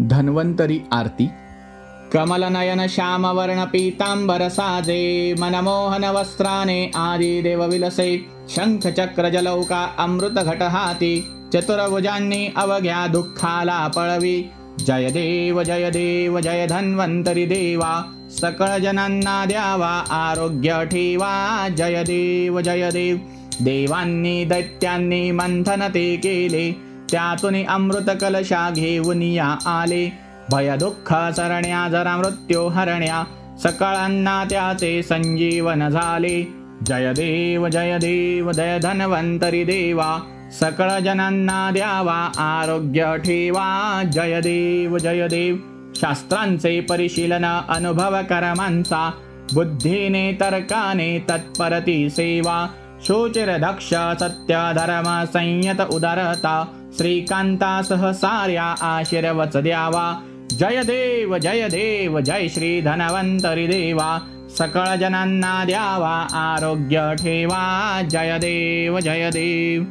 धन्वंतरी आरती। कमलनयन श्यामवर्ण पीतांबर साजे मनमोहन वस्त्राने आदि देव विलसे शंख चक्र जलौका अमृत घट हाती चतुर्भुजांनी अवघ्या दुःखाला पळवी जय देव जय देव जय धन्वंतरी देवा सकळ जनांना द्यावा आरोग्य ठेवा। जय देव जय देव देवांनी दैत्यांनी मंथन ते केले। त्यातून अमृत कलशा घेऊन या आले. भय दुःख सरण्या जरा मृत्यू हरण्या. सकळांना त्याचे संजीवन झाले. जय देव जय देव जय धन्वंतरी देवा. सकळ जनांना द्यावा आरोग्य ठेवा. जय देव जय देव. शास्त्रांचे परिशीलन अनुभव कर्मांचा. बुद्धीने तर्काने तत्परती सेवा. शोचिर दक्ष सत्य धर्म संयत उदारता. श्रीकांतासह साऱ्या आशीर्वच द्यावा. जय देव जय देव जय श्री धनवंतरी देवा. सकळ जनांना द्यावा आरोग्य ठेवा. जय देव जय देव.